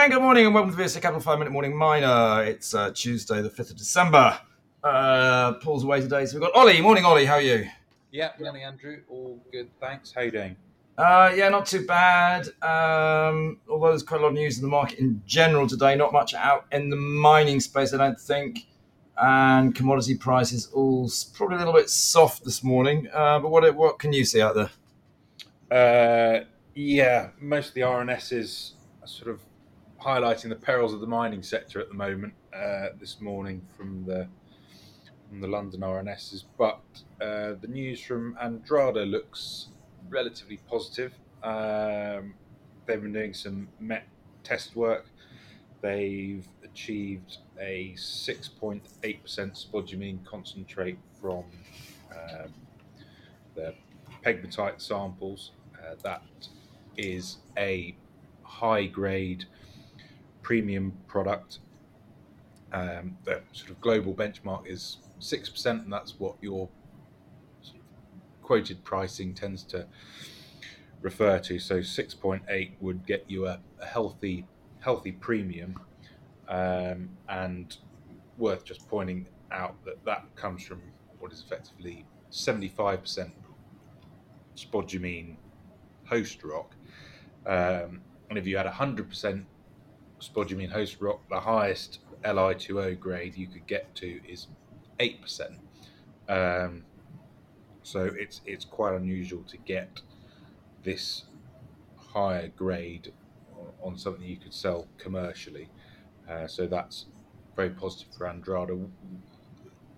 And good morning and welcome to the VSA Capital 5 Minute Morning Miner. It's uh, Tuesday, the 5th of December. Uh, Paul's away today, so we've got Ollie. Morning, Ollie. How are you? Yeah, morning, Andrew. All good, thanks. How you doing? Uh, yeah, not too bad. Um, although there's quite a lot of news in the market in general today, not much out in the mining space, I don't think. And commodity prices all probably a little bit soft this morning. Uh, but what what can you see out there? Uh, yeah, most of the RNSs sort of highlighting the perils of the mining sector at the moment. Uh, this morning from the from the London RNSs, but uh, the news from Andrada looks relatively positive. Um, they've been doing some Met test work. They've achieved a 6.8% spodumene concentrate from um, the pegmatite samples. Uh, that is a high grade premium product. Um, the sort of global benchmark is 6%, and that's what your quoted pricing tends to refer to. So 6.8 would get you a, a healthy, healthy premium, um, and worth just pointing out that that comes from what is effectively 75% spodumene host rock. Um, and if you had 100% spodumene host rock, the highest Li2O grade you could get to is 8%. Um, so it's it's quite unusual to get this higher grade on something you could sell commercially. Uh, so that's very positive for Andrada.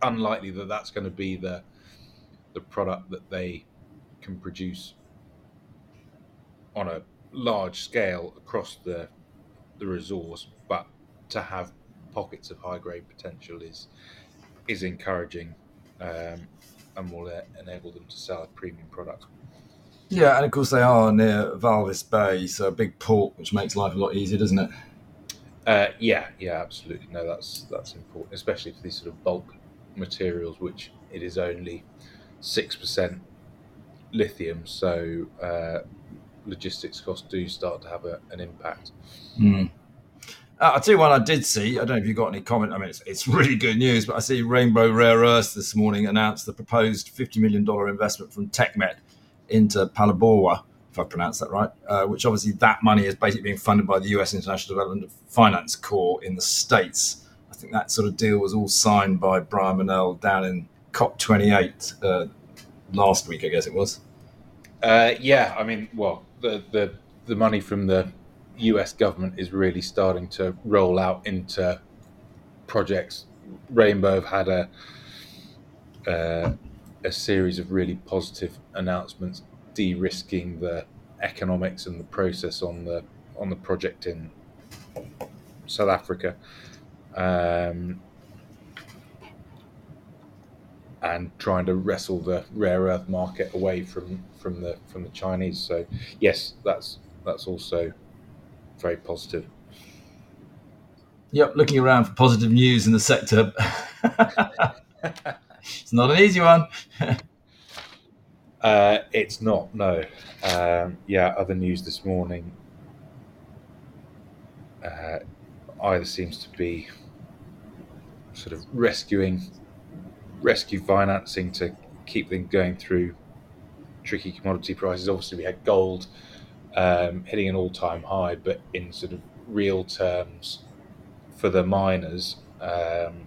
Unlikely that that's going to be the the product that they can produce on a large scale across the the resource, but to have pockets of high grade potential is is encouraging um, and will uh, enable them to sell a premium product. Yeah, and of course they are near Walvis Bay, so a big port, which makes life a lot easier, doesn't it? Uh, yeah, yeah, absolutely. No, that's that's important, especially for these sort of bulk materials, which it is only six percent lithium. So uh, logistics costs do start to have a, an impact. Mm. Uh, I'll tell you one I did see. I don't know if you got any comment. I mean, it's, it's really good news, but I see Rainbow Rare Earths this morning announced the proposed $50 million investment from TechMet into Phalaborwa, if I pronounced that right, uh, which obviously that money is basically being funded by the US International Development Finance Corps in the States. I think that sort of deal was all signed by Brian Menell down in COP28 uh, last week, I guess it was. Uh, yeah, I mean, well, the, the the money from the U.S. government is really starting to roll out into projects. Rainbow have had a uh, a series of really positive announcements, de-risking the economics and the process on the on the project in South Africa. Um, and trying to wrestle the rare earth market away from from the from the Chinese. So yes, that's that's also very positive. Yep, looking around for positive news in the sector. it's not an easy one. Uh, it's not, no. Um, yeah, other news this morning uh, either seems to be sort of rescuing rescue financing to keep them going through tricky commodity prices. Obviously, we had gold um, hitting an all-time high, but in sort of real terms for the miners, um,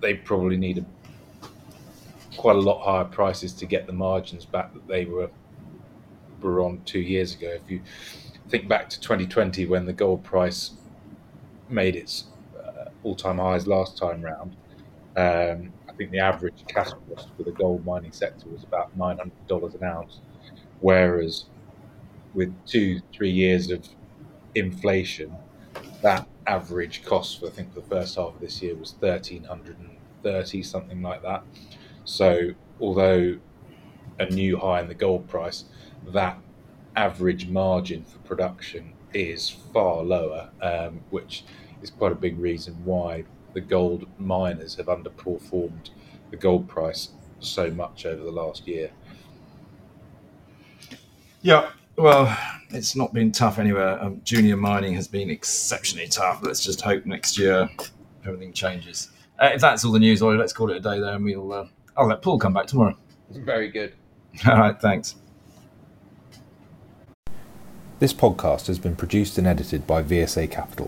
they probably need a, quite a lot higher prices to get the margins back that they were were on two years ago. If you think back to 2020 when the gold price made its uh, all-time highs last time round, um, I think the average cash cost for the gold mining sector was about nine hundred dollars an ounce, whereas with two three years of inflation, that average cost for I think for the first half of this year was thirteen hundred and thirty something like that. So although a new high in the gold price, that average margin for production is far lower, um, which is quite a big reason why the gold miners have underperformed the gold price so much over the last year. Yeah, Well, it's not been tough anywhere. Um, junior mining has been exceptionally tough. Let's just hope next year everything changes. Uh, if that's all the news, Ollie, let's call it a day there, and we'll. Uh, I'll let Paul come back tomorrow. Very good. All right, thanks. This podcast has been produced and edited by VSA Capital.